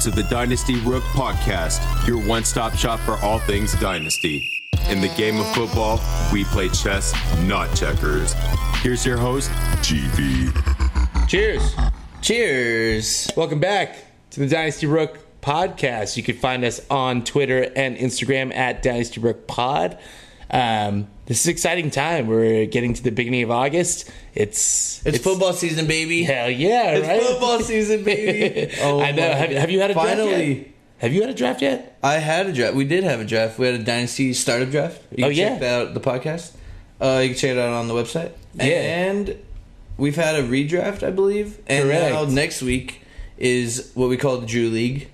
to the Dynasty Rook Podcast, your one stop shop for all things Dynasty. In the game of football, we play chess, not checkers. Here's your host, GV. Cheers. Cheers. Welcome back to the Dynasty Rook podcast. You can find us on Twitter and Instagram at Dynasty Rook Pod. Um, this is an exciting time. We're getting to the beginning of August. It's It's, football season, baby. Hell yeah, It's right? football season, baby. Oh I know. Have, have you had a draft Finally. yet? Have you had a draft yet? I had a draft. We did have a draft. We had a dynasty startup draft. You Oh, yeah. check out the podcast. Uh, you can check it out on the website. Yeah. And we've had a redraft, I believe. And Correct. now next week is what we call the Drew League.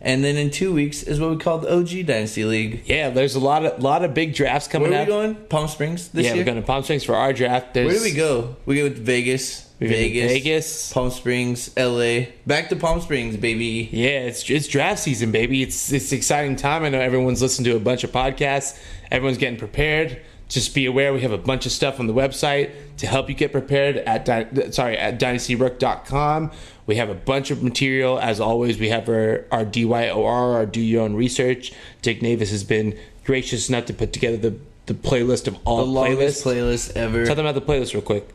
And then in two weeks is what we call the OG Dynasty League. Yeah, there's a lot of lot of big drafts coming up. Where are up. we going? Palm Springs this year. yeah, year? we're going to Palm Springs for our draft. There's, Where do we go? We go to Vegas. We go to Vegas. Vegas. Palm Springs, LA. Back to Palm Springs, baby. Yeah, it's it's draft season, baby. It's it's exciting time. I know everyone's listened to a bunch of podcasts. Everyone's getting prepared. Just be aware we have a bunch of stuff on the website to help you get prepared at sorry at dynastyrook.com. We have a bunch of material as always. We have our our DYOR, our do your own research. Dick Navis has been gracious enough to put together the the playlist of all The longest playlists. playlist ever. Tell them about the playlist real quick.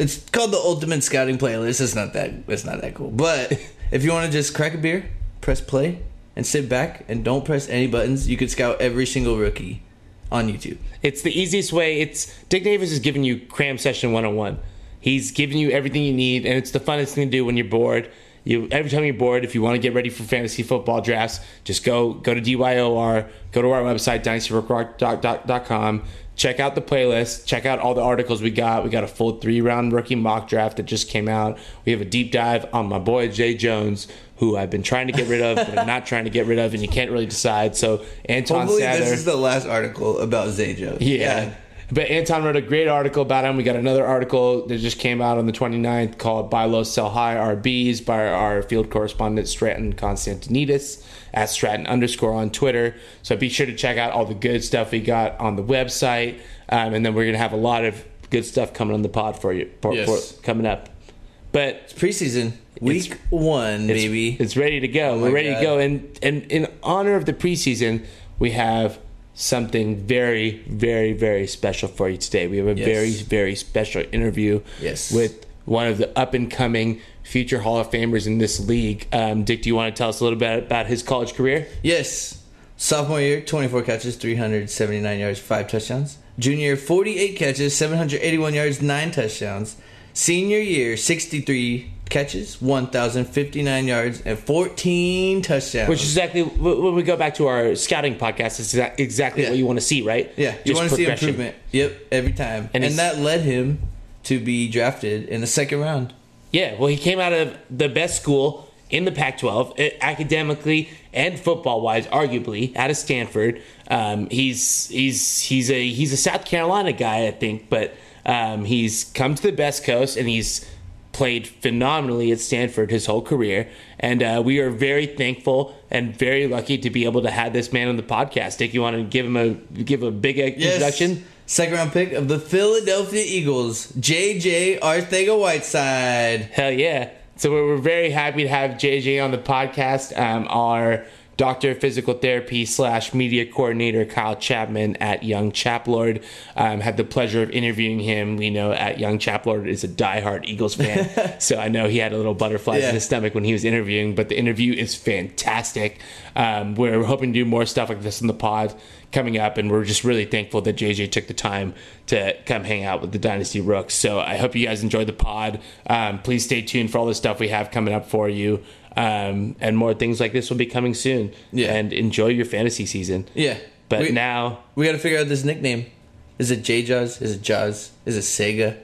It's called the Ultimate Scouting Playlist. It's not that. It's not that cool. But if you want to just crack a beer, press play, and sit back, and don't press any buttons, you could scout every single rookie on YouTube. It's the easiest way. It's Dick Davis is giving you cram session 101. He's giving you everything you need, and it's the funnest thing to do when you're bored. You every time you're bored, if you want to get ready for fantasy football drafts, just go go to DYOR, go to our website dynastyrook.com, check out the playlist, check out all the articles we got. We got a full three round rookie mock draft that just came out. We have a deep dive on my boy Jay Jones, who I've been trying to get rid of, but I'm not trying to get rid of, and you can't really decide. So Anton Hopefully, Sather, this is the last article about Zajo. yeah. But Anton wrote a great article about him. We got another article that just came out on the 29th called Buy Low, Sell High RBs by our field correspondent Stratton Constantinidis at Stratton underscore on Twitter. So be sure to check out all the good stuff we got on the website. Um, and then we're going to have a lot of good stuff coming on the pod for you for, Yes. for coming up. But Preseason week It's- one, it's, baby. It's ready to go. Oh We're ready God. to go. And, and in honor of the preseason, we have something very, very, very special for you today. We have a Yes. very, very special interview Yes. with one of the up and coming future Hall of Famers in this league. Um, Dick, do you want to tell us a little bit about his college career? Yes. Sophomore year, 24 catches, 379 yards, 5 touchdowns. Junior year, 48 catches, 781 yards, 9 touchdowns. Senior year, 63 catches, 1,059 yards, and 14 touchdowns. Which is exactly when we go back to our scouting podcast. It's exactly Yeah. what you want to see, right? yeah, you want to see improvement. Yep, every time. And And, that led him to be drafted in the second round. Yeah, well, he came out of the best school in the Pac 12, eh, academically and football wise, arguably, out of Stanford. Um, he's he's he's a he's a South Carolina guy, I think, but um, he's come to the best coast and he's played phenomenally at Stanford his whole career. And uh, we are very thankful and very lucky to be able to have this man on the podcast. Dick, you want to give him a give a big introduction? Second round pick of the Philadelphia Eagles, J.J. Arcega Whiteside. Hell yeah. So we're, we're very happy to have JJ on the podcast. Um, our doctor of physical therapy slash media coordinator, Kyle Chapman at Young Chaplord, um, had the pleasure of interviewing him. We know at Young Chaplord is a diehard Eagles fan. so I know he had a little butterflies Yeah. in his stomach when he was interviewing, but the interview is fantastic. Um, we're hoping to do more stuff like this in the pod coming up, and we're just really thankful that JJ took the time to come hang out with the Dynasty Rooks. So I hope you guys enjoyed the pod. Um, please stay tuned for all the stuff we have coming up for you. Um, and more things like this will be coming soon. Yeah. And enjoy your fantasy season. Yeah. But we, now, we got to figure out this nickname. Is it J Jaws? Is it Jaws? Is it Sega?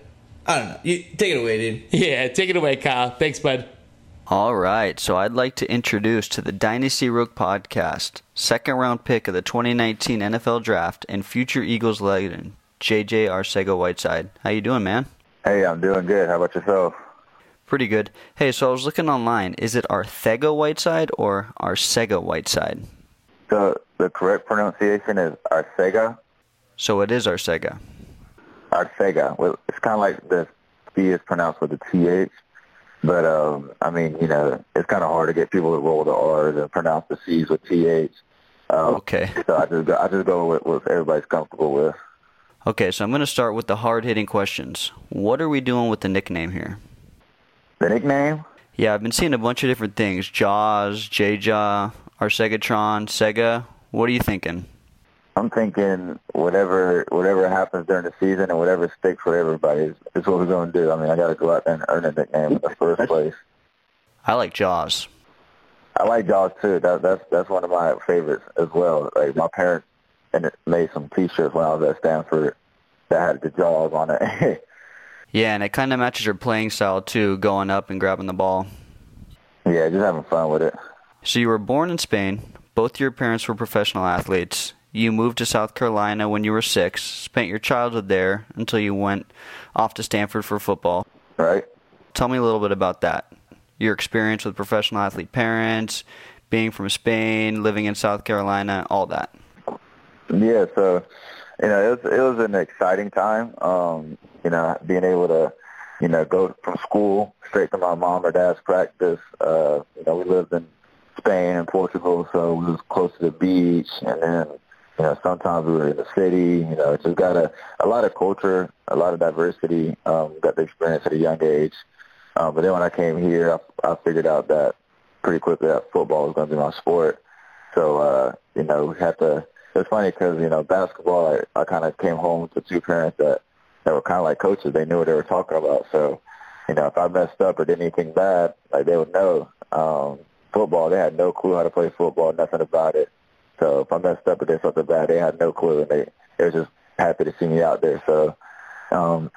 I don't know. You take it away, dude. yeah, take it away, Kyle. Thanks, bud. All right, so I'd like to introduce to the Dynasty Rook podcast, second round pick of the 2019 NFL Draft and future Eagles legend, JJ Arcega Whiteside. How you doing, man? Hey, I'm doing good. How about yourself? Pretty good. Hey, so I was looking online. Is it Arcega Whiteside or Arcega Whiteside? The the correct pronunciation is Arcega. So it is Arcega. Arcega. Well, it's kind of like the B is pronounced with a TH. But um, I mean, you know, it's kind of hard to get people to roll the R's and pronounce the C's with TH. Um, Okay. So I just go, I just go with what everybody's comfortable with. Okay, so I'm going to start with the hard-hitting questions. What are we doing with the nickname here? The nickname? Yeah, I've been seeing a bunch of different things. Jaws, J-Jaw, Arsegatron, Sega. What are you thinking? I'm thinking whatever whatever happens during the season and whatever sticks for everybody is, is what we're going to do. I mean, I got to go out there and earn a nickname in the first place. I like Jaws. I like Jaws too. That, that's that's one of my favorites as well. Like my parents and it made some T-shirts when I was at Stanford that had the Jaws on it. Yeah, and it kind of matches your playing style too, going up and grabbing the ball. yeah, just having fun with it. So you were born in Spain. Both your parents were professional athletes. You moved to South Carolina when you were six, spent your childhood there until you went off to Stanford for football. Right? Tell me a little bit about that. Your experience with professional athlete parents, being from Spain, living in South Carolina, all that. Yeah, so you know, it was it was an exciting time. Um, you know, being able to, you know, go from school straight to my mom or dad's practice. Uh, you know, we lived in Spain and Portugal, so we was close to the beach, and then you know, sometimes we were in the city. You know, it's just got a a lot of culture, a lot of diversity. Um, got the experience at a young age. Um, but then when I came here, I, I figured out that pretty quickly that football was going to be my sport. So uh, you know, we had to it's funny because you know basketball. I, I kind of came home to two parents that that were kind of like coaches. They knew what they were talking about. So you know, if I messed up or did anything bad, like they would know. Um, football, they had no clue how to play football, nothing about it. So if I messed up or did something bad, they had no clue, and they they were just happy to see me out there. So um,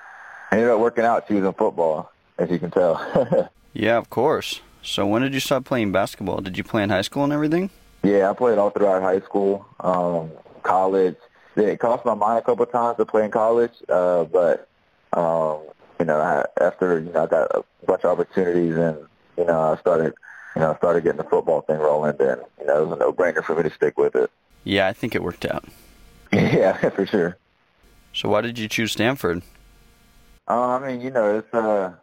I ended up working out choosing football, as you can tell. Yeah, of course. So when did you stop playing basketball? Did you play in high school and everything? Yeah, I played all throughout high school, um, college. It cost my mind a couple of times to play in college, uh, but um, you know, I, after you know, I got a bunch of opportunities, and you know, I started, you know, I started getting the football thing rolling. Then you know, it was a no-brainer for me to stick with it. Yeah, I think it worked out. yeah, for sure. So why did you choose Stanford? Uh, I mean, you know, it's uh,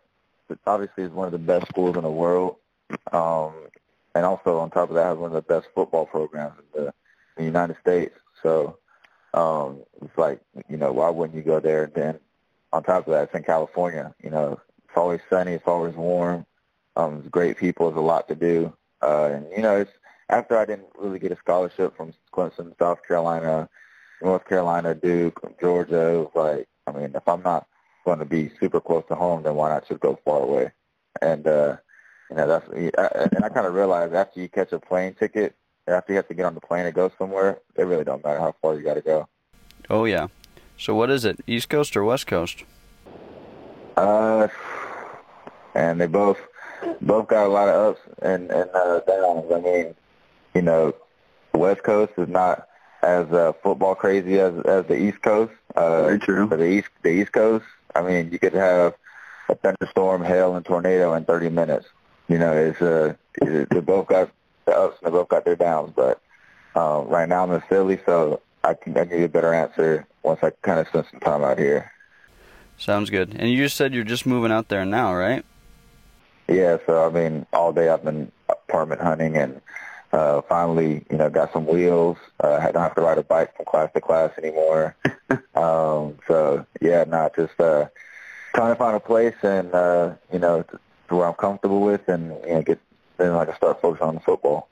it's obviously it's one of the best schools in the world, um, and also on top of that, has one of the best football programs in the, in the United States. So um, it's like, you know, why wouldn't you go there? And then on top of that, it's in California. You know, it's always sunny, it's always warm. Um, it's great people, There's a lot to do, uh, and you know, it's after I didn't really get a scholarship from Clemson, South Carolina, North Carolina, Duke, Georgia. It was like, I mean, if I'm not going to be super close to home, then why not just go far away? And uh, you know, that's and I kind of realized after you catch a plane ticket, after you have to get on the plane and go somewhere, it really don't matter how far you got to go. Oh yeah. So what is it? East Coast or West Coast? Uh, and they both both got a lot of ups and and uh, downs. I mean, you know, West Coast is not as uh, football crazy as as the East Coast. Uh, Very true. For the East the East Coast, I mean, you could have a thunderstorm, hail, and tornado in 30 minutes. You know, it's uh, it, they both got the ups and they both got their downs. But uh, right now I'm in Philly, so I can I can give you a better answer once I kind of spend some time out here. Sounds good. And you just said you're just moving out there now, right? Yeah, so I mean, all day I've been apartment hunting, and uh, finally, you know, got some wheels. Uh, I don't have to ride a bike from class to class anymore. um, so yeah, not just uh, trying to find a place and uh, you know to, to where I'm comfortable with, and you know, get then I can start focusing on the football.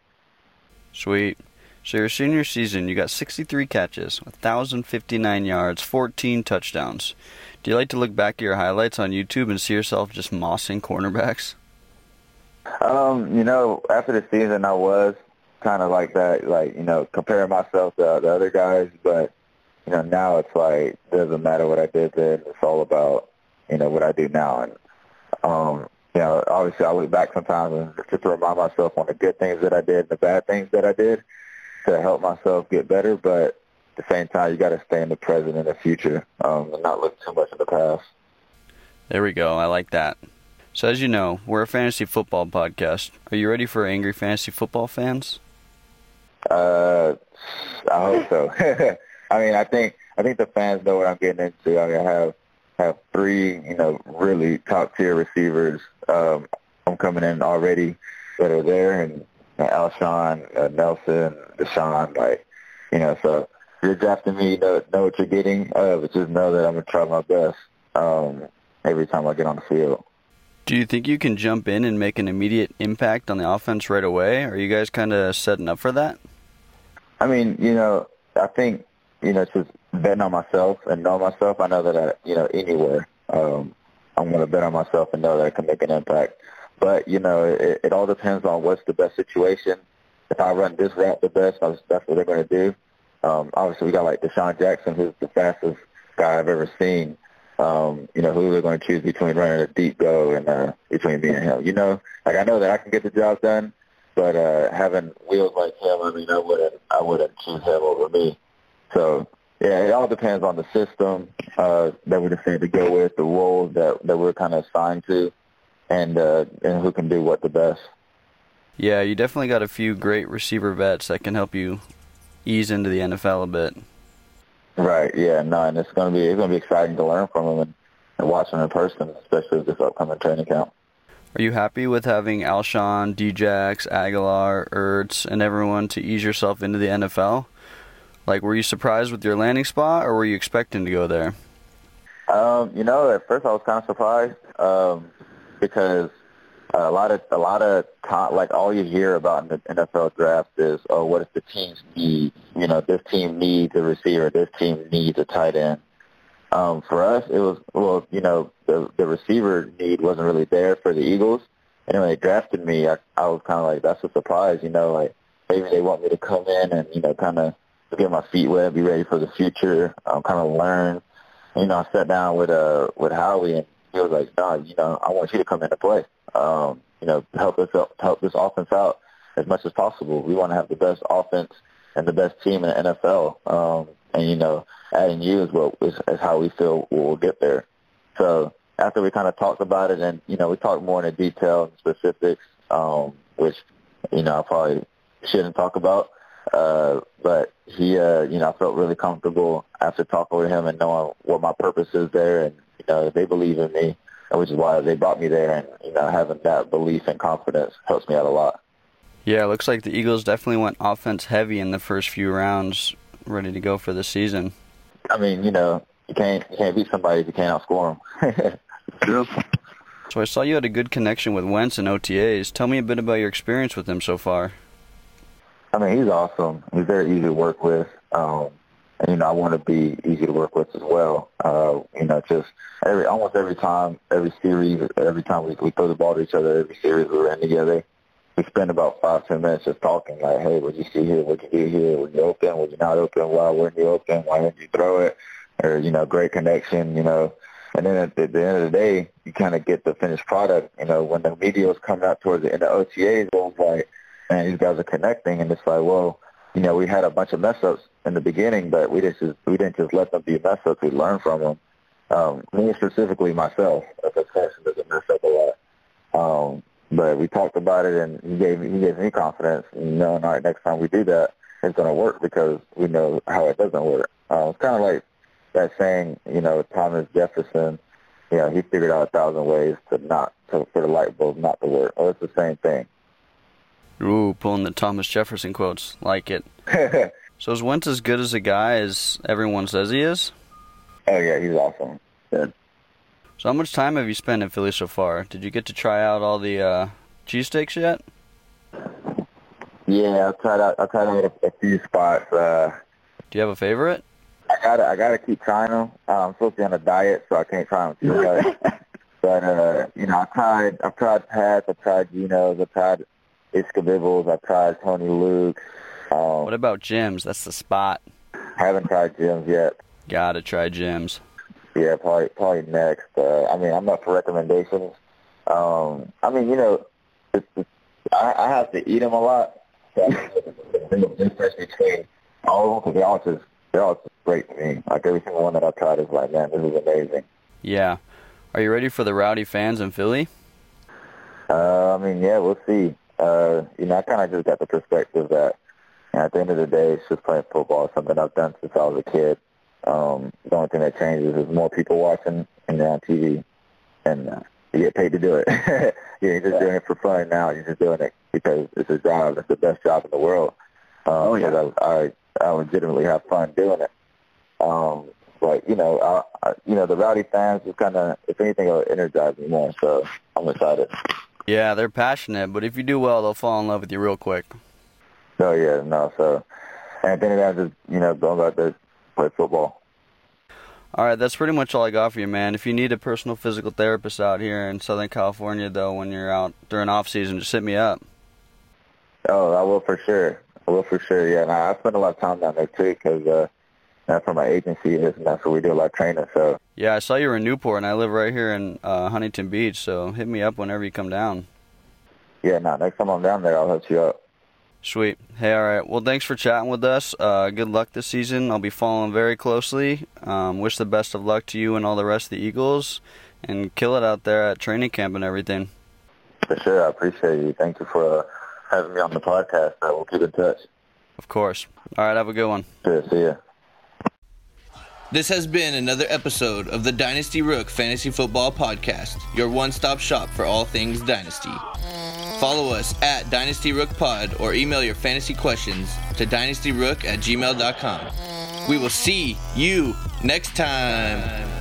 Sweet. So your senior season, you got 63 catches, 1,059 yards, 14 touchdowns. Do you like to look back at your highlights on YouTube and see yourself just mossing cornerbacks? Um, you know, after the season, I was kind of like that, like you know, comparing myself to the other guys. But you know, now it's like doesn't matter what I did then. It's all about you know what I do now. And um, you know, obviously, I look back sometimes and just to remind myself on the good things that I did and the bad things that I did to help myself get better. But at the same time, you got to stay in the present and the future, um, and not look too much in the past. There we go. I like that. So as you know, we're a fantasy football podcast. Are you ready for angry fantasy football fans? Uh, I hope so. I mean, I think I think the fans know what I'm getting into. I mean, I have have three, you know, really top tier receivers. Um, I'm coming in already that are there, and uh, Alshon, uh, Nelson, DeSean, like, you know, so you're drafting me, you know, know what you're getting, uh, but just know that I'm going to try my best um, every time I get on the field. Do you think you can jump in and make an immediate impact on the offense right away? Are you guys kind of setting up for that? I mean, you know, I think, you know, it's just betting on myself and know myself, I know that, I, you know, anywhere um, I'm going to bet on myself and know that I can make an impact. But, you know, it, it all depends on what's the best situation. If I run this route the best, that's what they're going to do. Um, obviously, we got like DeSean Jackson, who's the fastest guy I've ever seen. Um, you know, who they're going to choose between running a deep go and uh, between me and him. You know, like I know that I can get the job done, but uh, having wheels like him, I mean, I wouldn't, I wouldn't choose him over me. So yeah, it all depends on the system uh, that we decide to go with, the roles that that we're kind of assigned to, and uh, and who can do what the best. Yeah, you definitely got a few great receiver vets that can help you ease into the NFL a bit. Right. Yeah. No, and it's gonna be it's gonna be exciting to learn from them and, and watch them in person, especially with this upcoming training camp. Are you happy with having Alshon, Djax, Agholor, Ertz, and everyone to ease yourself into the NFL? Like, were you surprised with your landing spot, or were you expecting to go there? Um, you know, at first I was kind of surprised um, because a lot of a lot of time, like all you hear about in the NFL draft is, oh, what if the teams need? You know, this team needs a receiver, this team needs a tight end. Um, for us, it was well, you know, the the receiver need wasn't really there for the Eagles, and when they drafted me, I, I was kind of like, that's a surprise, you know, like maybe they want me to come in and you know, kind of get my feet wet, be ready for the future, um, kind of learn. You know, I sat down with uh with Howie and he was like, "Nah, you know, I want you to come in to play." um, you know, help us help this offense out as much as possible. We want to have the best offense and the best team in the NFL. Um, and you know, adding you is what is, is how we feel we'll get there. So after we kind of talked about it, and you know, we talked more in detail specifics, um, which you know I probably shouldn't talk about. Uh, but he, uh, you know, I felt really comfortable after talking with him and knowing what my purpose is there, and you know, they believe in me which is why they brought me there. And you know, having that belief and confidence helps me out a lot. Yeah, it looks like the Eagles definitely went offense heavy in the first few rounds, ready to go for the season. I mean, you know, you can't you can't beat somebody if you can't outscore them. True. So I saw you had a good connection with Wentz and OTAs. Tell me a bit about your experience with him so far. I mean, he's awesome. He's very easy to work with. Um, and you know I want to be easy to work with as well. Uh, you know, just every almost every time, every series, every time we we throw the ball to each other, every series we're in together, we spend about five ten minutes just talking. Like, hey, what you see here? What you do here? Were you open? Were you not open? Why weren't you open? Why didn't you throw it? Or you know, great connection. You know. And then at the, at the end of the day, you kind of get the finished product. You know, when the was coming out towards the end of OTAs, it was like, man, these guys are connecting, and it's like, well, you know, we had a bunch of mess ups in the beginning, but we just we didn't just let them be mess ups. We learned from them. Um, me specifically myself, as a person doesn't mess up a lot. Um, but we talked about it, and he gave he gave me confidence. And knowing, all right, next time we do that, it's going to work because we know how it doesn't work. Uh, it's kind of like that saying, you know, Thomas Jefferson. You know, he figured out a thousand ways to not to, for the light bulb not to work. Oh, it's the same thing. Ooh, pulling the Thomas Jefferson quotes. Like it. so is Wentz as good as a guy as everyone says he is? Oh, yeah, he's awesome. Good. So how much time have you spent in Philly so far? Did you get to try out all the uh, cheesesteaks yet? Yeah, I tried out. I tried out a, a few spots. Uh, Do you have a favorite? I gotta, I gotta keep trying them. Uh, I'm supposed to be on a diet, so I can't try them too much. but uh, you know, I tried. I've tried Pat's, I've tried Geno's. I've tried Ishkabibble's. I've tried Tony Luke's. Um, what about Jim's? That's the spot. Haven't tried Jim's yet. Gotta try Jim's. Yeah, probably probably next. Uh, I mean, I'm up for recommendations. Um, I mean, you know, it's, it's, I, I have to eat them a lot. So the difference between all of them, because they're all just they're all just great to me. Like every single one that I've tried is like, man, this is amazing. Yeah. Are you ready for the rowdy fans in Philly? Uh, I mean, yeah, we'll see uh, you know, I kind of just got the perspective that you know, at the end of the day, it's just playing football. It's something I've done since I was a kid. Um, the only thing that changes is more people watching and they're on TV. And, uh, to get paid to do it. you're just doing it for fun now. You're just doing it because it's a job. It's the best job in the world. Um, oh yeah. I, I I legitimately have fun doing it. Um, but you know, I, I, you know, the Rowdy fans just kind of, if anything, it'll energize me more. So I'm excited. Yeah, they're passionate, but if you do well, they'll fall in love with you real quick. Oh yeah, no. So, and at the end of the day, just you know, going out there play football. All right, that's pretty much all I got for you, man. If you need a personal physical therapist out here in Southern California, though, when you're out during off season, just hit me up. Oh, I will for sure. I will for sure. Yeah, and I spend a lot of time down there too because uh, that's where my agency is, and that's where we do a lot of training. So. Yeah, I saw you were in Newport, and I live right here in uh, Huntington Beach. So hit me up whenever you come down. Yeah, no. Next time I'm down there, I'll hit you up. Sweet. Hey, all right. Well, thanks for chatting with us. Uh, good luck this season. I'll be following very closely. Um, wish the best of luck to you and all the rest of the Eagles, and kill it out there at training camp and everything. For sure. I appreciate you. Thank you for uh, having me on the podcast. I will keep in touch. Of course. All right. Have a good one. Sure. See ya. This has been another episode of the Dynasty Rook Fantasy Football Podcast, your one stop shop for all things Dynasty. Follow us at Dynasty Rook Pod or email your fantasy questions to dynastyrook at gmail.com. We will see you next time.